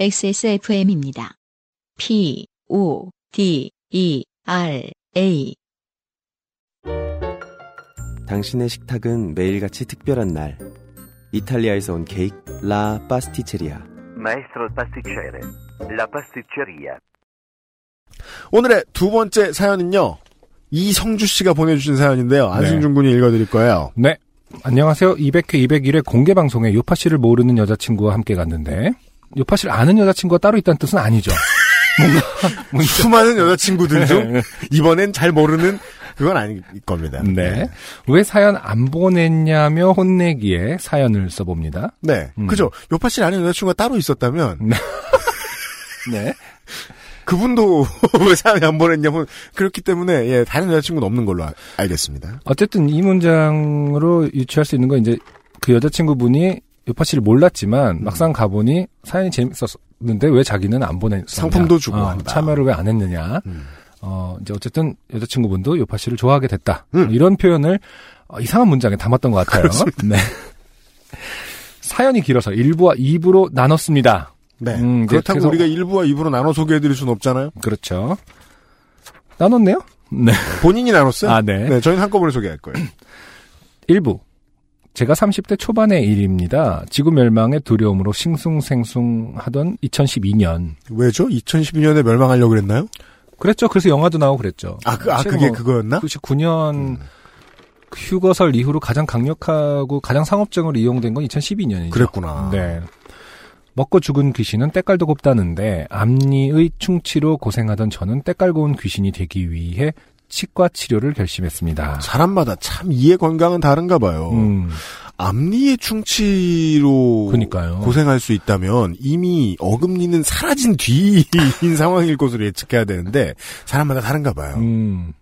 XSFM입니다. P, O, D, E, R, A. 당신의 식탁은 매일같이 특별한 날. 이탈리아에서 온 케이크 라 파스티체리아. Maestro pasticcere, la pasticceria. 오늘의 두 번째 사연은요. 이성주 씨가 보내주신 사연인데요. 안승준 군이 읽어드릴 거예요. 네. 안녕하세요. 200회 201회 공개 방송에 요파 씨를 모르는 여자친구와 함께 갔는데 요파 씨를 아는 여자친구가 따로 있다는 뜻은 아니죠. 뭔가 수많은 여자친구들 중 네. 이번엔 잘 모르는 그건 아닐 겁니다. 네. 왜 사연 안 보냈냐며 혼내기에 사연을 써봅니다. 네. 음. 그죠. 요파 씨 아는 여자친구가 따로 있었다면 네. 그분도 왜 사연이 안 보냈냐면 그렇기 때문에 예, 다른 여자친구는 없는 걸로 아- 알겠습니다. 어쨌든 이 문장으로 유추할 수 있는 건 이제 그 여자친구분이 요파 씨를 몰랐지만 음. 막상 가보니 사연이 재밌었는데 왜 자기는 안 보냈냐. 상품도 주고 어, 한다. 참여를 왜 안 했느냐. 음. 어, 이제 어쨌든 여자친구분도 요파 씨를 좋아하게 됐다. 음. 이런 표현을 어, 이상한 문장에 담았던 것 같아요. 네. 사연이 길어서 1부와 2부로 나눴습니다. 네. 음, 그렇다고 그래서- 우리가 1부와 2부로 나눠 소개해드릴 수는 없잖아요. 그렇죠. 나눴네요? 네. 본인이 나눴어요. 아, 네. 저희는 한꺼번에 소개할 거예요. 1부. 제가 30대 초반의 일입니다. 지구 멸망의 두려움으로 싱숭생숭하던 2012년. 왜죠? 2012년에 멸망하려고 그랬나요? 그랬죠. 그래서 영화도 나오고 그랬죠. 아, 그, 아 그게 뭐 그거였나? 99년 음. 휴거설 이후로 가장 강력하고 가장 상업적으로 이용된 건 2012년이죠. 그랬구나. 네. 먹고 죽은 귀신은 때깔도 곱다는데 앞니의 충치로 고생하던 저는 때깔고 온 귀신이 되기 위해 치과 치료를 결심했습니다. 사람마다 참 이해 건강은 다른가 봐요. 음, 앞니의 충치로 그러니까요. 고생할 수 있다면 이미 어금니는 사라진 뒤인 상황일 것으로 예측해야 되는데 사람마다 다른가 봐요. 음.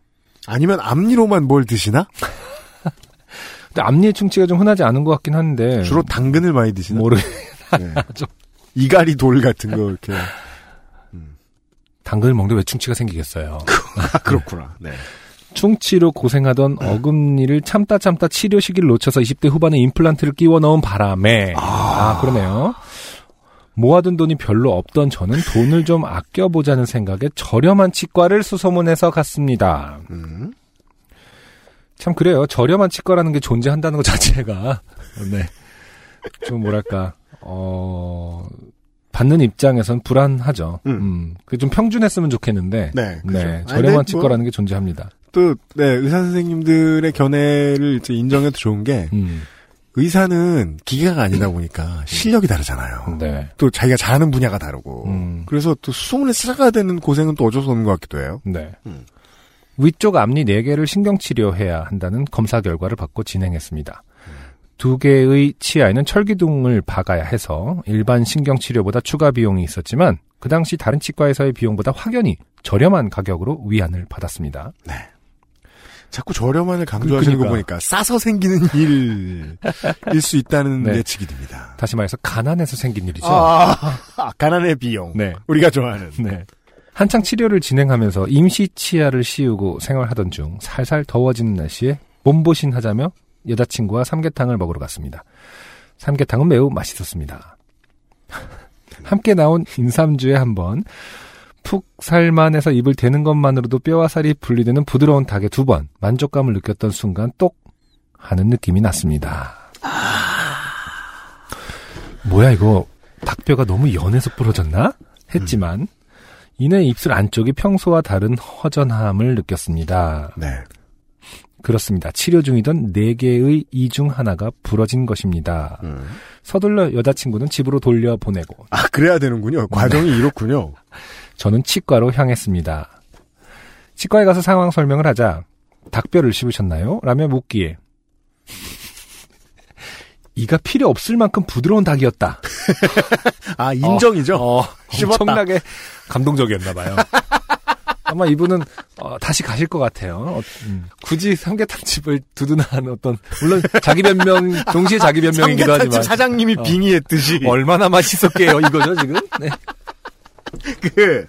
아니면 앞니로만 뭘 드시나? 근데 앞니의 충치가 좀 흔하지 않은 것 같긴 한데 주로 당근을 많이 드시나? 모르 네. 이가리 돌 같은 거 이렇게. 당근을 먹는데 왜 충치가 생기겠어요. 아, 그렇구나. 네. 충치로 고생하던 어금니를 참다 참다 치료 시기를 놓쳐서 20대 후반에 임플란트를 끼워 넣은 바람에 아, 그러네요. 모아둔 돈이 별로 없던 저는 돈을 좀 아껴보자는 생각에 저렴한 치과를 수소문해서 갔습니다. 음. 참 그래요. 저렴한 치과라는 게 존재한다는 것 자체가 네. 좀 뭐랄까 어 받는 입장에선 불안하죠. 음. 음. 그게 좀 평준했으면 좋겠는데 네. 그죠. 네, 아니, 근데 저렴한 뭐 치과라는 게 존재합니다. 또, 네, 의사 선생님들의 견해를 이제 인정해도 좋은 게, 음. 의사는 기계가 아니다 보니까 실력이 다르잖아요. 네. 또 자기가 잘하는 분야가 다르고. 음. 그래서 또 수소문에 쓰라가 되는 고생은 또 어쩔 수 없는 것 같기도 해요. 네. 음. 위쪽 앞니 4개를 신경치료해야 한다는 검사 결과를 받고 진행했습니다. 두 개의 치아에는 철기둥을 박아야 해서 일반 신경치료보다 추가 비용이 있었지만 그 당시 다른 치과에서의 비용보다 확연히 저렴한 가격으로 위안을 받았습니다. 자꾸 저렴한을 강조하시는 거 그러니까. 보니까 싸서 생기는 일일 수 있다는 네. 예측이 됩니다. 다시 말해서 가난해서 생긴 일이죠. 아, 아, 가난의 비용. 네. 우리가 좋아하는. 네. 한창 치료를 진행하면서 임시 치아를 씌우고 생활하던 중 살살 더워지는 날씨에 몸보신 하자며 여자친구와 삼계탕을 먹으러 갔습니다. 삼계탕은 매우 맛있었습니다. 함께 나온 인삼주에 한번 푹 살만해서 입을 대는 것만으로도 뼈와 살이 분리되는 부드러운 닭에 두 번 만족감을 느꼈던 순간 똑 하는 느낌이 났습니다. 뭐야 이거 닭뼈가 너무 연해서 부러졌나? 했지만 이내 입술 안쪽이 평소와 다른 허전함을 느꼈습니다. 네. 그렇습니다. 치료 중이던 네 개의 이 중 하나가 부러진 것입니다. 음. 서둘러 여자친구는 집으로 돌려보내고 아, 그래야 되는군요. 과정이 이렇군요. 저는 치과로 향했습니다. 치과에 가서 상황 설명을 하자 닭뼈를 씹으셨나요? 라며 묻기에 이가 필요 없을 만큼 부드러운 닭이었다. 아, 인정이죠. 어, 씹었다. 엄청나게 감동적이었나 봐요. 아마 이분은 어, 다시 가실 것 같아요. 어, 음. 굳이 삼계탕 집을 두둔한 어떤 물론 자기 변명 동시에 자기 변명이기도 하지만 사장님이 어. 빙의했듯이. 얼마나 맛있었게요 이거죠 지금? 네. 그,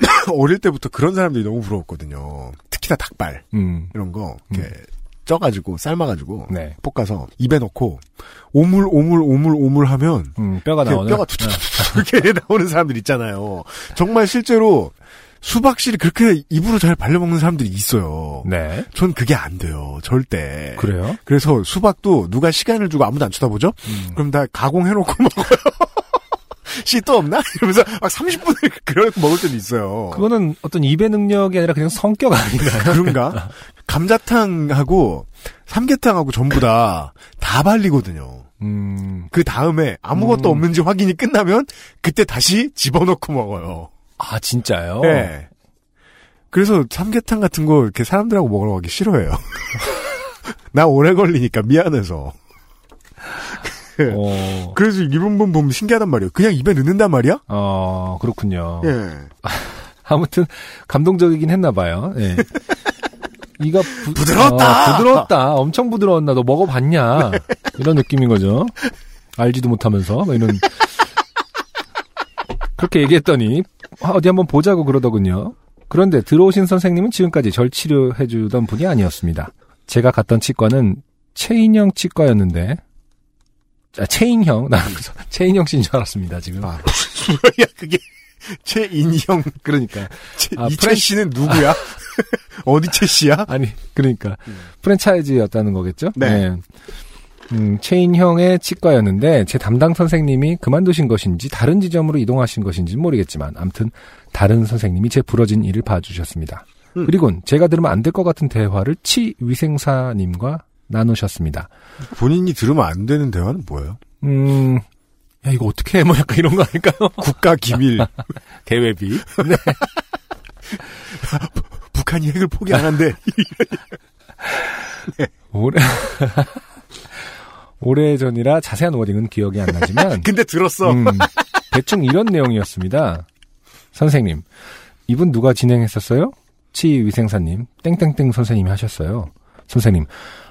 어릴 때부터 그런 사람들이 너무 부러웠거든요. 특히나 닭발. 음. 이런 거. 이렇게 쪄가지고 삶아가지고 네. 볶아서 입에 넣고 오물 오물 오물 오물 하면 음, 뼈가 나오는. 뼈가 툭툭툭 이렇게 나오는 사람들 있잖아요. 정말 실제로 수박씨를 그렇게 입으로 잘 발려먹는 사람들이 있어요. 네. 전 그게 안 돼요. 절대. 그래요? 그래서 수박도 누가 시간을 주고 아무도 안 쳐다보죠? 음. 그럼 다 가공해놓고 먹어요. 씨 또 없나? 이러면서 막 30분을 그렇게 먹을 때도 있어요. 그거는 어떤 입의 능력이 아니라 그냥 성격 아닌가요? 그런가? 감자탕하고 삼계탕하고 전부 다 다 발리거든요. 음, 그 다음에 아무것도 음. 없는지 확인이 끝나면 그때 다시 집어넣고 먹어요. 아, 진짜요? 네. 그래서 삼계탕 같은 거 이렇게 사람들하고 먹으러 가기 싫어해요. 나 오래 걸리니까 미안해서. 어, 그래서 이런 분 보면 신기하단 말이에요. 그냥 입에 넣는단 말이야? 어, 그렇군요. 예. 아무튼, 감동적이긴 했나 봐요. 예. 이가 부, 부드러웠다! 어, 부드러웠다. 엄청 부드러웠나. 너 먹어봤냐? 이런 느낌인 거죠. 알지도 못하면서. 뭐 이런. 그렇게 얘기했더니, 아, 어디 한번 보자고 그러더군요. 그런데 들어오신 선생님은 지금까지 절 치료해 주던 분이 아니었습니다. 제가 갔던 치과는 최인영 치과였는데, 아, 최인형. 나 최인영 씨인 줄 알았습니다, 지금. 아, 뭐야, 그게. 최인형. 그러니까. 최, 아, 이채 씨는 누구야? 어디 채 씨야? 아니, 그러니까. 프랜차이즈였다는 거겠죠? 네. 음, 최인형의 치과였는데, 제 담당 선생님이 그만두신 것인지, 다른 지점으로 이동하신 것인지 는 모르겠지만, 암튼, 다른 선생님이 제 부러진 일을 봐주셨습니다. 음. 그리곤 제가 들으면 안 될 것 같은 대화를 치 위생사님과 나누셨습니다. 본인이 들으면 안 되는 대화는 뭐예요? 음, 야, 이거 어떻게 해? 뭐 약간 이런 거 아닐까요? 국가 기밀. 대외비. 북한이 핵을 포기 안 한대. 오래, 오래전이라 자세한 워딩은 기억이 안 나지만, 근데 들었어. 음, 대충 이런 내용이었습니다. 선생님, 이분 누가 진행했었어요? 치위생사님, 땡땡땡 선생님이 하셨어요. 선생님,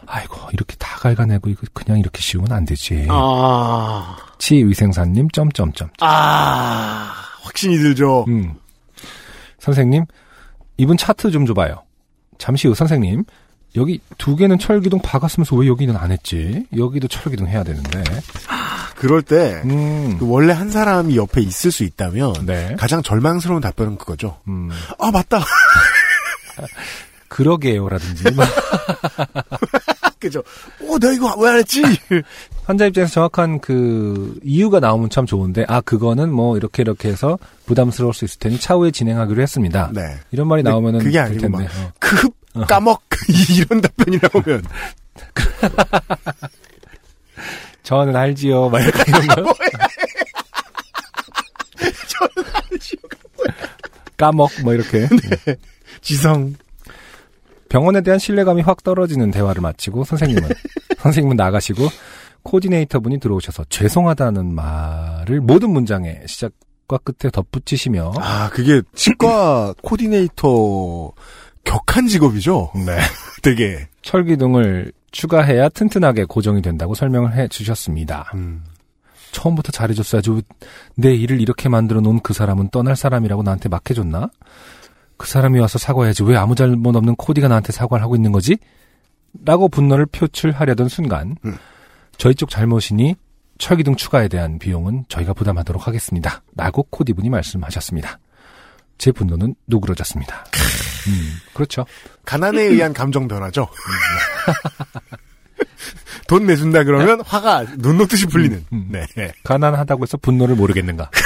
아이고, 이렇게 다 갉아내고, 이거 그냥 이렇게 씌우면 안 되지. 아, 치위생사님, 점점점. 아, 확신이 들죠. 음. 선생님, 이분 차트 좀 줘봐요. 잠시 후 선생님, 여기 두 개는 철기둥 박았으면서 왜 여기는 안 했지? 여기도 철기둥 해야 되는데. 그럴 때, 음. 그 원래 한 사람이 옆에 있을 수 있다면, 네. 가장 절망스러운 답변은 그거죠. 음. 아, 맞다. 그러게요라든지. 그죠. 어, 내가 이거 왜 안 했지? 환자 입장에서 정확한 그 이유가 나오면 참 좋은데 아 그거는 뭐 이렇게 이렇게 해서 부담스러울 수 있을 테니 차후에 진행하기로 했습니다. 네. 이런 말이 나오면은 그게 될 아니고 텐데. 막 어. 급, 까먹, 이런 답변이 나오면. 저는 알지요. 막 이런 거. 까먹 뭐 이렇게 지성. 병원에 대한 신뢰감이 확 떨어지는 대화를 마치고 선생님은 선생님은 나가시고 코디네이터 분이 들어오셔서 죄송하다는 말을 모든 문장의 시작과 끝에 덧붙이시며 아, 그게 치과 코디네이터 격한 직업이죠? 네. 되게. 철기둥을 추가해야 튼튼하게 고정이 된다고 설명을 해 주셨습니다. 음. 처음부터 잘해줬어야지. 왜내 일을 이렇게 만들어 놓은 그 사람은 떠날 사람이라고 나한테 막 해줬나? 그 사람이 와서 사과해야지. 왜 아무 잘못 없는 코디가 나한테 사과를 하고 있는 거지? 라고 분노를 표출하려던 순간, 음. 저희 쪽 잘못이니 철기둥 추가에 대한 비용은 저희가 부담하도록 하겠습니다. 라고 코디분이 말씀하셨습니다. 제 분노는 누그러졌습니다. 음, 그렇죠. 가난에 의한 감정 변화죠. 돈 내준다 그러면 화가 눈 녹듯이 풀리는. 음. 네. 가난하다고 해서 분노를 모르겠는가?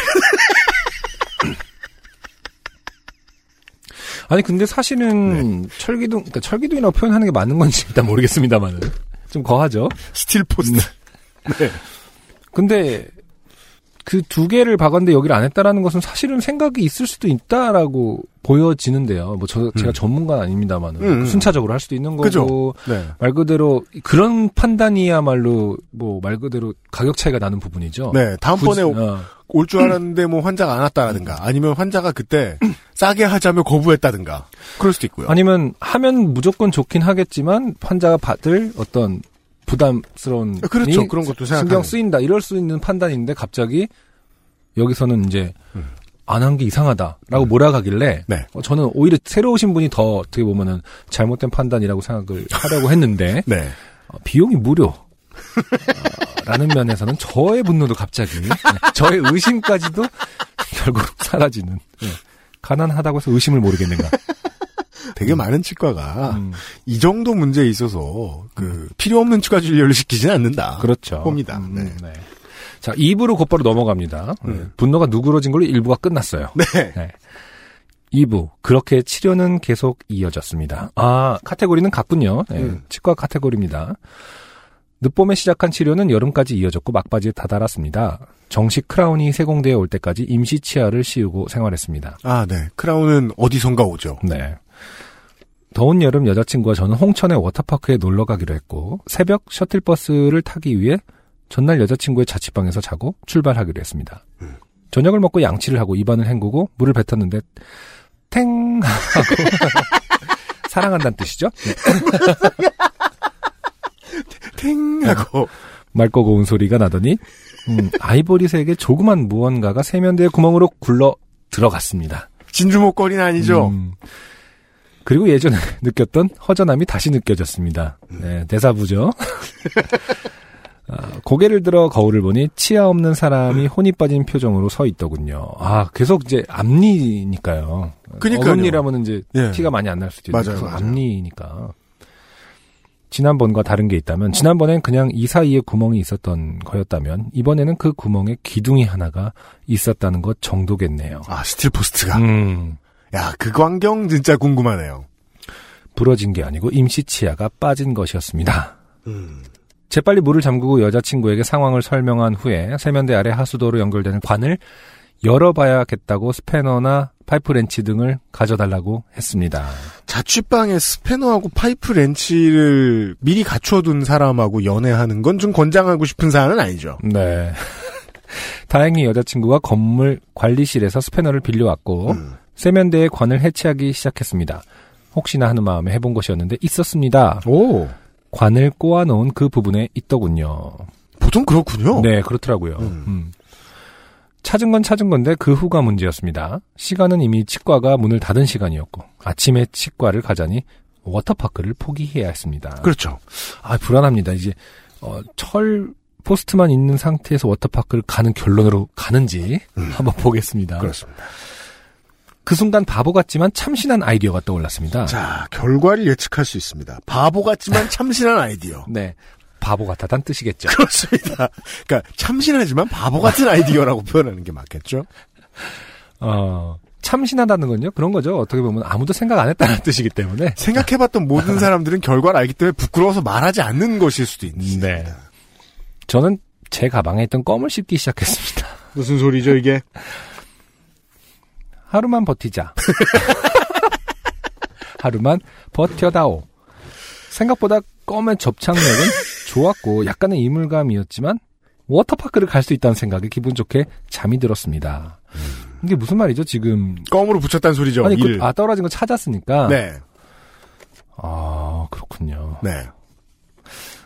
아니 근데 사실은 철기둥, 그러니까 철기둥이라고 표현하는 게 맞는 건지 일단 모르겠습니다만은 좀 거하죠. steel post. 네. 근데 그 두 개를 박았는데 여기를 안 했다라는 것은 사실은 생각이 있을 수도 있다라고 보여지는데요. 뭐 저 제가 음. 전문가는 아닙니다만은 음, 음. 순차적으로 할 수도 있는 거고. 네. 말 그대로 그런 판단이야말로 뭐 말 그대로 가격 차이가 나는 부분이죠. 네. 다음번에 굳이- 어. 올줄 알았는데 뭐 환자가 안 왔다라든가 아니면 환자가 그때 싸게 하자며 거부했다든가 그럴 수도 있고요. 아니면 하면 무조건 좋긴 하겠지만 환자가 받을 어떤 부담스러운 그렇죠. 이 그런 것도 신경 생각하는. 쓰인다 이럴 수 있는 판단인데 갑자기 여기서는 이제 음. 안한 게 이상하다라고 몰아가길래 네. 어, 저는 오히려 새로 오신 분이 더 어떻게 보면은 잘못된 판단이라고 생각을 하려고 했는데 네. 어, 비용이 무료. 어, 라는 면에서는 저의 분노도 갑자기 네, 저의 의심까지도 결국 사라지는 네. 가난하다고 해서 의심을 모르겠는가 되게 많은 치과가 음, 이 정도 문제에 있어서 그 필요 없는 추가 진료를 시키지는 않는다. 그렇죠 봅니다. 음, 네. 네. 자 2부로 곧바로 넘어갑니다 네, 음. 분노가 누그러진 걸로 1부가 끝났어요 네. 2부 그렇게 치료는 계속 이어졌습니다. 아 카테고리는 같군요. 네, 음. 치과 카테고리입니다. 늦봄에 시작한 치료는 여름까지 이어졌고 막바지에 다다랐습니다. 정식 크라운이 세공돼 올 때까지 임시 치아를 씌우고 생활했습니다. 아, 네. 크라운은 어디선가 오죠. 네. 더운 여름 여자친구와 저는 홍천의 워터파크에 놀러 가기로 했고 새벽 셔틀버스를 타기 위해 전날 여자친구의 자취방에서 자고 출발하기로 했습니다. 음. 저녁을 먹고 양치를 하고 입안을 헹구고 물을 뱉었는데 탱 하고 사랑한다는 뜻이죠. 네. 탱 하고 맑고 고운 소리가 나더니 음, 아이보리색의 조그만 무언가가 세면대의 구멍으로 굴러 들어갔습니다. 진주 목걸이는 아니죠. 음. 그리고 예전에 느꼈던 허전함이 다시 느껴졌습니다. 네, 대사부죠. 아, 고개를 들어 거울을 보니 치아 없는 사람이 혼이 빠진 표정으로 서 있더군요. 아, 계속 이제 앞니니까요. 그니까요. 어금니라면 이제 예. 티가 많이 안 날 수도 있는데 맞아요, 맞아요. 앞니니까. 지난번과 다른 게 있다면 지난번엔 그냥 이 사이에 구멍이 있었던 거였다면 이번에는 그 구멍에 기둥이 하나가 있었다는 것 정도겠네요. 아, steel post가. 음. 야, 그 광경 진짜 궁금하네요. 부러진 게 아니고 임시 치아가 빠진 것이었습니다. 음. 재빨리 물을 잠그고 여자친구에게 상황을 설명한 후에 세면대 아래 하수도로 연결되는 관을 열어봐야겠다고 스패너나 파이프 렌치 등을 가져달라고 했습니다. 자취방에 스패너하고 파이프 렌치를 미리 갖춰둔 사람하고 연애하는 건 좀 권장하고 싶은 사안은 아니죠. 네. 다행히 여자친구가 건물 관리실에서 스패너를 빌려왔고 음. 세면대의 관을 해체하기 시작했습니다. 혹시나 하는 마음에 해본 것이었는데 있었습니다. 오, 관을 꼬아놓은 그 부분에 있더군요. 보통 그렇군요. 네, 그렇더라고요. 음. 음. 찾은 건 찾은 건데 그 후가 문제였습니다. 시간은 이미 치과가 문을 닫은 시간이었고 아침에 치과를 가자니 워터파크를 포기해야 했습니다. 그렇죠. 아 불안합니다. 이제 어, 철 post만 있는 상태에서 워터파크를 가는 결론으로 가는지 음. 한번 보겠습니다. 그렇습니다. 그 순간 바보 같지만 참신한 아이디어가 떠올랐습니다. 자, 결과를 예측할 수 있습니다. 바보 같지만 참신한 아이디어. 네, 바보 같다단 뜻이겠죠. 그렇습니다. 그러니까 참신하지만 바보 같은 아이디어라고 표현하는 게 맞겠죠? 어, 참신하다는 건요 그런 거죠. 어떻게 보면 아무도 생각 안 했다는 뜻이기 때문에 생각해봤던 모든 사람들은 결과를 알기 때문에 부끄러워서 말하지 않는 것일 수도 있습니다. 네. 저는 제 가방에 있던 껌을 씹기 시작했습니다. 무슨 소리죠, 이게? 하루만 버티자. 하루만 버텨다오. 생각보다 껌의 접착력은 좋았고 약간의 이물감이었지만 워터파크를 갈 수 있다는 생각에 기분 좋게 잠이 들었습니다. 이게 무슨 말이죠? 지금 껌으로 붙였다는 소리죠, 아니 일. 그, 아 떨어진 거 찾았으니까 네, 아 그렇군요. 네.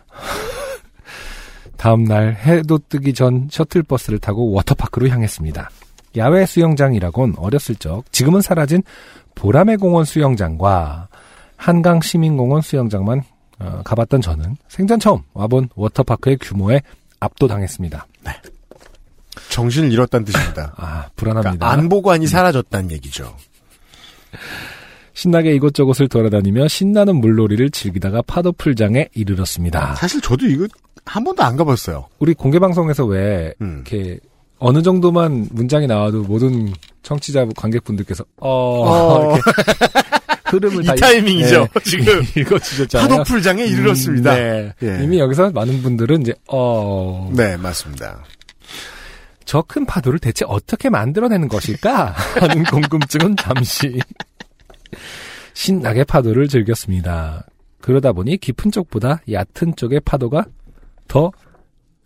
다음 날 해도 뜨기 전 셔틀버스를 타고 워터파크로 향했습니다. 야외 수영장이라곤 어렸을 적 지금은 사라진 보라매 공원 수영장과 한강 시민공원 수영장만 어, 가봤던 저는 생전 처음 와본 워터파크의 규모에 압도당했습니다. 정신을 잃었다는 뜻입니다. 아 불안합니다. 그러니까 안보관이 사라졌다는 얘기죠. 신나게 이곳저곳을 돌아다니며 신나는 물놀이를 즐기다가 파도풀장에 이르렀습니다. 사실 저도 이거 한 번도 안 가봤어요. 우리 공개 방송에서 왜 음. 이렇게 어느 정도만 문장이 나와도 모든 청취자 관객분들께서 어, 어. 이렇게 흐름을 이다 타이밍이죠, 네, 지금. 읽어주셨잖아요. 파도 풀장에 이르렀습니다. 음, 네. 예. 이미 여기서 많은 분들은 이제 어, 네, 맞습니다. 저 큰 파도를 대체 어떻게 만들어내는 것일까 하는 궁금증은 잠시 신나게 파도를 즐겼습니다. 그러다 보니 깊은 쪽보다 얕은 쪽의 파도가 더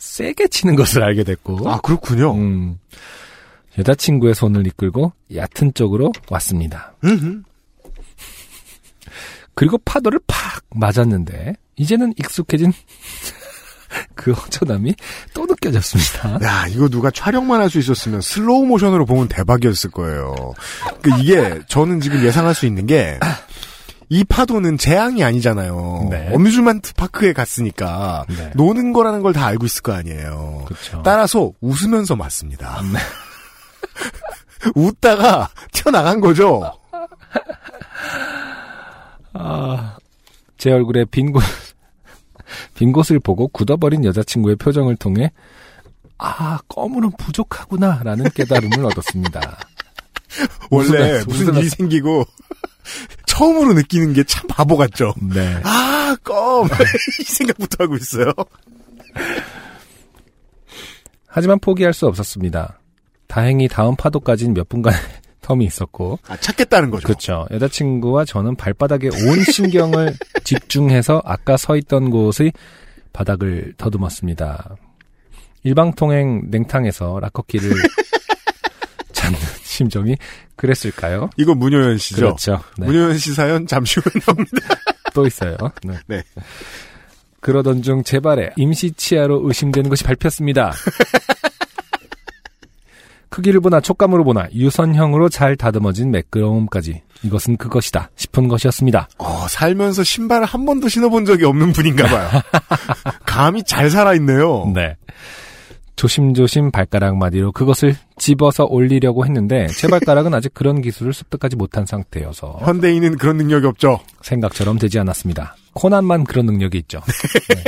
세게 치는 것을 알게 됐고 아, 그렇군요. 음, 여자친구의 손을 이끌고 얕은 쪽으로 왔습니다. 그리고 파도를 팍 맞았는데 이제는 익숙해진 그 허전함이 또 느껴졌습니다. 야, 이거 누가 촬영만 할 수 있었으면 슬로우 모션으로 보면 대박이었을 거예요. 그 이게 저는 지금 예상할 수 있는 게 이 파도는 재앙이 아니잖아요. 네. amusement park에 갔으니까 네. 노는 거라는 걸 다 알고 있을 거 아니에요. 그렇죠. 따라서 웃으면서 맞습니다. 웃다가 튀어나간 거죠. 아, 제 얼굴에 빈 곳, 빈 곳을 보고 굳어버린 여자친구의 표정을 통해, 아, 껌으로는 부족하구나, 라는 깨달음을 얻었습니다. 원래 무슨 웃으면서- 일이 생기고 처음으로 느끼는 게 참 바보 같죠. 네. 아, 껌! 이 생각부터 하고 있어요. 하지만 포기할 수 없었습니다. 다행히 다음 파도까지는 몇 분간의 텀이 있었고, 아, 찾겠다는 거죠. 그렇죠. 여자친구와 저는 발바닥에 온 신경을 집중해서 아까 서 있던 곳의 바닥을 더듬었습니다. 일방통행 냉탕에서 라커키를 잡는 심정이 그랬을까요? 이거 문효연 씨죠. 그렇죠. 네. 문효연 씨 사연 잠시 후에 나옵니다. 또 있어요. 네. 네. 그러던 중제 발에 임시 치아로 의심되는 것이 밟혔습니다. 크기를 보나 촉감으로 보나 유선형으로 잘 다듬어진 매끄러움까지 이것은 그것이다 싶은 것이었습니다. 어, 살면서 신발을 한 번도 신어본 적이 없는 분인가 봐요. 감이 잘 살아있네요. 네. 조심조심 발가락 마디로 그것을 집어서 올리려고 했는데 제 발가락은 아직 그런 기술을 습득하지 못한 상태여서 현대인은 그런 능력이 없죠. 생각처럼 되지 않았습니다. 코난만 그런 능력이 있죠. 네.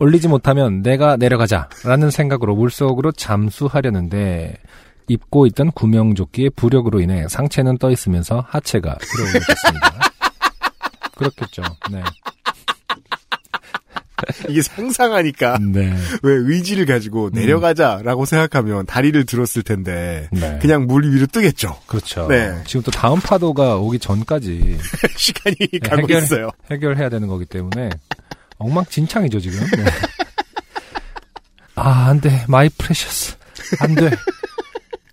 올리지 못하면 내가 내려가자라는 생각으로 물속으로 잠수하려는데 입고 있던 구명조끼의 부력으로 인해 상체는 떠 있으면서 하체가 들어올렸습니다. 그렇겠죠. 네. 이게 상상하니까 네. 왜 의지를 가지고 내려가자라고 생각하면 다리를 들었을 텐데 네. 그냥 물 위로 뜨겠죠. 그렇죠. 네. 지금 또 다음 파도가 오기 전까지 시간이 가고 해결- 있어요. 해결해야 되는 거기 때문에 엉망진창이죠 지금. 네. 아, 안 돼. my precious. 안 돼.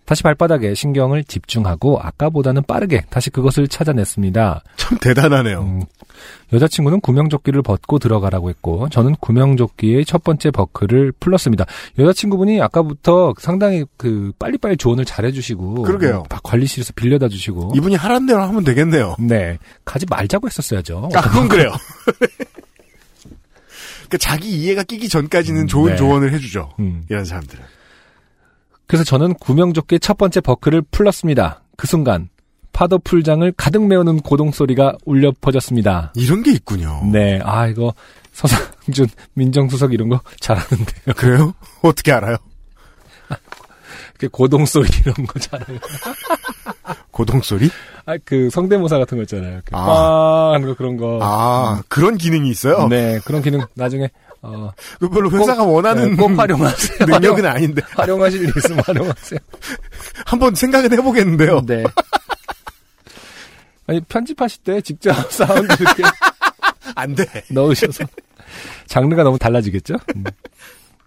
다시 발바닥에 신경을 집중하고 아까보다는 빠르게 다시 그것을 찾아냈습니다. 참 대단하네요. 음, 여자친구는 구명조끼를 벗고 들어가라고 했고 저는 구명조끼의 첫 번째 버클을 풀렀습니다. 여자친구분이 아까부터 상당히 그 빨리빨리 조언을 잘해주시고 그러게요. 막 관리실에서 빌려다 주시고 이분이 하란 대로 하면 되겠네요. 네 가지 말자고 했었어야죠. 아, 그건 그래요. 그러니까 자기 이해가 끼기 전까지는 좋은 네. 조언을 해주죠. 음. 이런 사람들은. 그래서 저는 구명조끼의 첫 번째 버클을 풀렀습니다. 그 순간 파도 풀장을 가득 메우는 고동 소리가 울려 퍼졌습니다. 이런 게 있군요. 네, 아 이거 서상준 민정수석 이런 거 잘하는데요. 그래요? 어떻게 알아요? 그 고동 소리 이런 거 잘해요. 고동 소리? 아 그 성대모사 같은 거 있잖아요. 그 아. 빠 하는 거 그런 거. 아, 그런 기능이 있어요? 네, 그런 기능 나중에 어, 그 별로 회사가 원하는 네, 꼭 활용하세요. 능력은 아닌데. 활용하실 일 있으면 활용하세요. 한번 생각은 해보겠는데요. 네. 아니 편집하실 때 직접 사운드 이렇게 안 돼. 넣으셔서 장르가 너무 달라지겠죠? 음.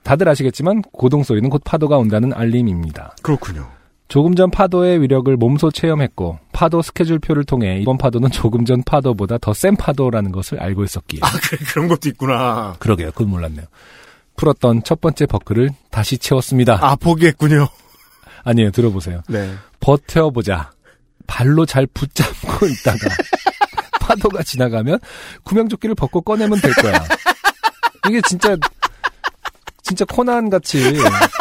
다들 아시겠지만 고동 소리는 곧 파도가 온다는 알림입니다. 그렇군요. 조금 전 파도의 위력을 몸소 체험했고 파도 스케줄표를 통해 이번 파도는 조금 전 파도보다 더 센 파도라는 것을 알고 있었기에 아, 그래, 그런 것도 있구나. 그러게요. 그건 몰랐네요. 풀었던 첫 번째 버클을 다시 채웠습니다. 아, 포기했군요. 아니에요. 들어보세요. 네. 버텨보자. 발로 잘 붙잡고 있다가 파도가 지나가면 구명조끼를 벗고 꺼내면 될 거야. 이게 진짜 진짜 코난 같이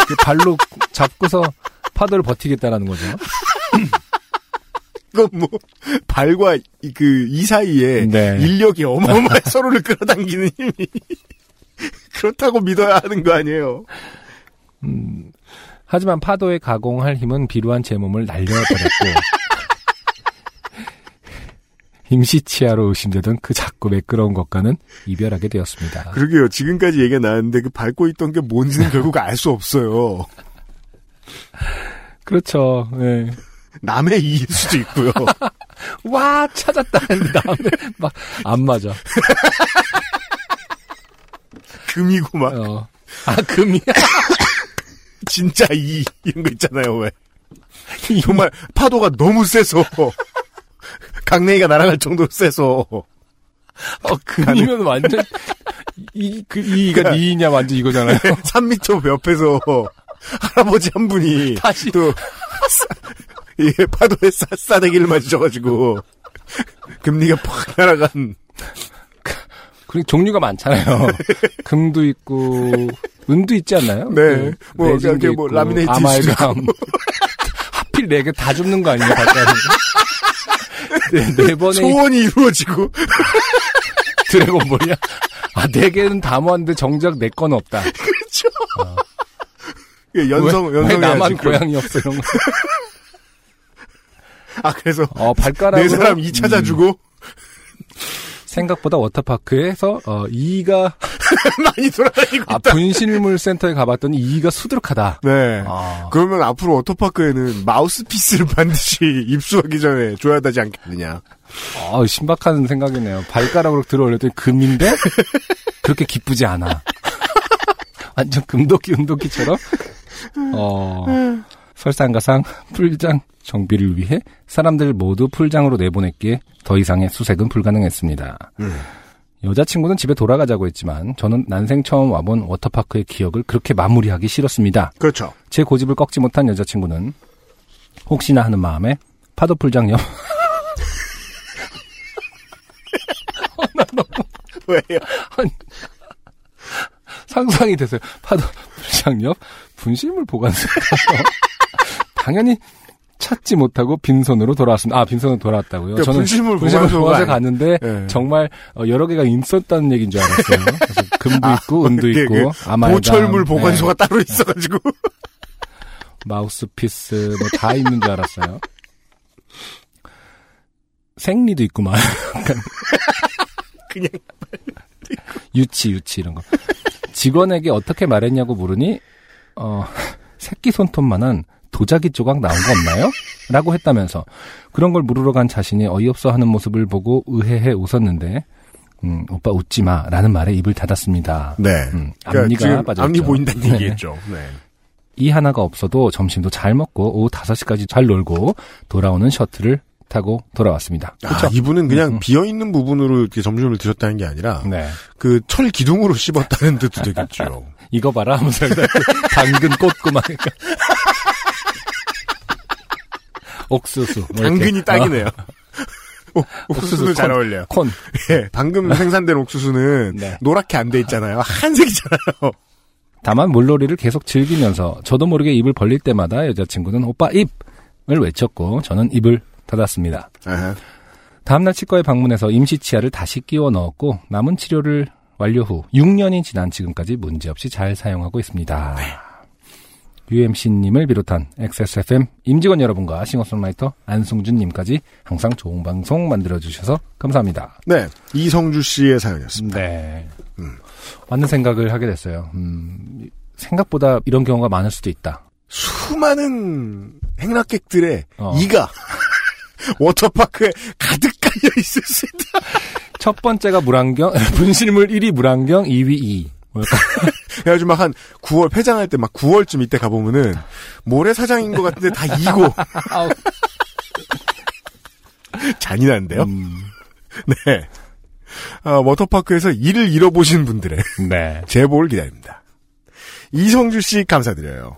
그 발로 잡고서 파도를 버티겠다라는 거죠. 그건 뭐, 발과 이, 그, 이 사이에 네. 인력이 어마어마해 서로를 끌어당기는 힘이. 그렇다고 믿어야 하는 거 아니에요. 음, 하지만 파도에 가공할 힘은 비루한 제 몸을 날려버렸고 임시치아로 의심되던 그 작고 매끄러운 것과는 이별하게 되었습니다. 그러게요. 지금까지 얘기가 나왔는데 그 밟고 있던 게 뭔지는 결국 알 수 없어요. 그렇죠. 네. 남의 이일 수도 있고요. 와 찾았다 했는데 다음에 막안 맞아. 금이고 막 어. 아 금이야. 진짜 이 이런 거 있잖아요. 왜 정말 파도가 너무 세서 강냉이가 날아갈 정도로 세서 어 금이면 완전 이, 그, 이가 니냐, 완전 이거잖아요. 3미터 옆에서 할아버지 한 분이 다시. 또 이게 파도에 싸, 싸대기를 맞으셔가지고 금리가 팍 날아간 그리고 종류가 많잖아요. 금도 있고, 은도 있지 않나요? 네. 그 뭐, 이렇게 뭐, 라미네이트 아말감. 하필 네 개 다 줍는 거 아니에요. 네, 네 번에 소원이 이루어지고 드래곤볼이야? 아, 네 개는 다 모았는데 정작 내 건 없다. 그렇죠. 예, 연성 왜, 왜 연성이 나만 고양이 없어, 이런 거. 아 그래서 어, 발가락으로. 네 사람 이 찾아주고 생각보다 워터파크에서, 어, 이가, 많이 돌아다니고 아, 있다. 분실물 센터에 가봤더니 이가 수두룩하다. 네. 아. 그러면 앞으로 워터파크에는 마우스피스를 반드시 입수하기 전에 줘야 되지 않겠느냐. 아, 신박한 생각이네요. 발가락으로 들어 올렸더니 금인데 그렇게 기쁘지 않아. 완전 금도끼 은도끼처럼. 어, 설상가상 풀장 정비를 위해 사람들 모두 풀장으로 내보냈기에 더 이상의 수색은 불가능했습니다. 여자친구는 집에 돌아가자고 했지만 저는 난생 처음 와본 워터파크의 기억을 그렇게 마무리하기 싫었습니다. 그렇죠. 제 고집을 꺾지 못한 여자친구는 혹시나 하는 마음에 파도풀장 옆 왜요? 상상이 됐어요. 파도 풀장 옆 분실물 보관소에 가서 당연히 찾지 못하고 빈손으로 돌아왔습니다. 아 빈손으로 돌아왔다고요? 그러니까 분실물 보관소가 보관소에 갔는데 예. 정말 어, 여러 개가 있었다는 얘기인 줄 알았어요. 금도 있고 은도 있고 그 아말감, 보철물 네, 보관소가 따로 있어가지고 마우스피스 뭐 다 있는 줄 알았어요. 생리도. 약간 그냥 유치 유치 이런 거. 직원에게 어떻게 말했냐고 물으니 어 새끼 손톱만한 도자기 조각 나온 거 없나요? 라고 했다면서 그런 걸 물으러 간 자신이 어이없어 하는 모습을 보고 의해해 웃었는데 음, 오빠 웃지 마 라는 말에 입을 닫았습니다. 네. 음, 그러니까 앞니가 지금 빠졌죠. 앞니 보인다는 네. 얘기겠죠. 네. 이 하나가 없어도 점심도 잘 먹고 오후 5시까지 잘 놀고 돌아오는 셔틀을 타고 돌아왔습니다. 아, 그렇죠? 이분은 그냥 음. 비어 있는 부분으로 이렇게 점심을 드셨다는 게 아니라 네. 그철 기둥으로 씹었다는 뜻도 되겠죠. 이거 봐라 하면서 당근 막 옥수수 뭐. 당근이 딱이네요. 오, 옥수수 옥수수는 잘 콘. 어울려요. 콘 예, 방금 생산된 옥수수는 네. 노랗게 안 돼 있잖아요. 한색이잖아요. 다만 물놀이를 계속 즐기면서 저도 모르게 입을 벌릴 때마다 여자친구는 오빠 입을 외쳤고 저는 입을 닫았습니다. 아하. 다음날 치과에 방문해서 임시 치아를 다시 끼워 넣었고 남은 치료를 완료 후 6년이 지난 지금까지 문제없이 잘 사용하고 있습니다. UMC님을 비롯한 XSFM 임직원 여러분과 싱어송라이터 안승준님까지 항상 좋은 방송 만들어주셔서 감사합니다. 네, 이성주 씨의 사연이었습니다. 네. 맞는 생각을 하게 됐어요. 음, 생각보다 이런 경우가 많을 수도 있다. 수많은 행락객들의 어. 이가 워터파크에 가득 깔려 있을 수 있다. 첫 번째가 물안경, 분실물 1위 물안경, 2위 2. 뭐랄까. 그래가지고 막한 9월 폐장할 때 막 9월쯤 이때 가보면은 모래사장인 것 같은데 다 이고 아우, 잔인한데요. 음, 네. 아, 워터파크에서 일을 잃어보신 분들의 네. 제보를 기다립니다. 이성주 씨 감사드려요.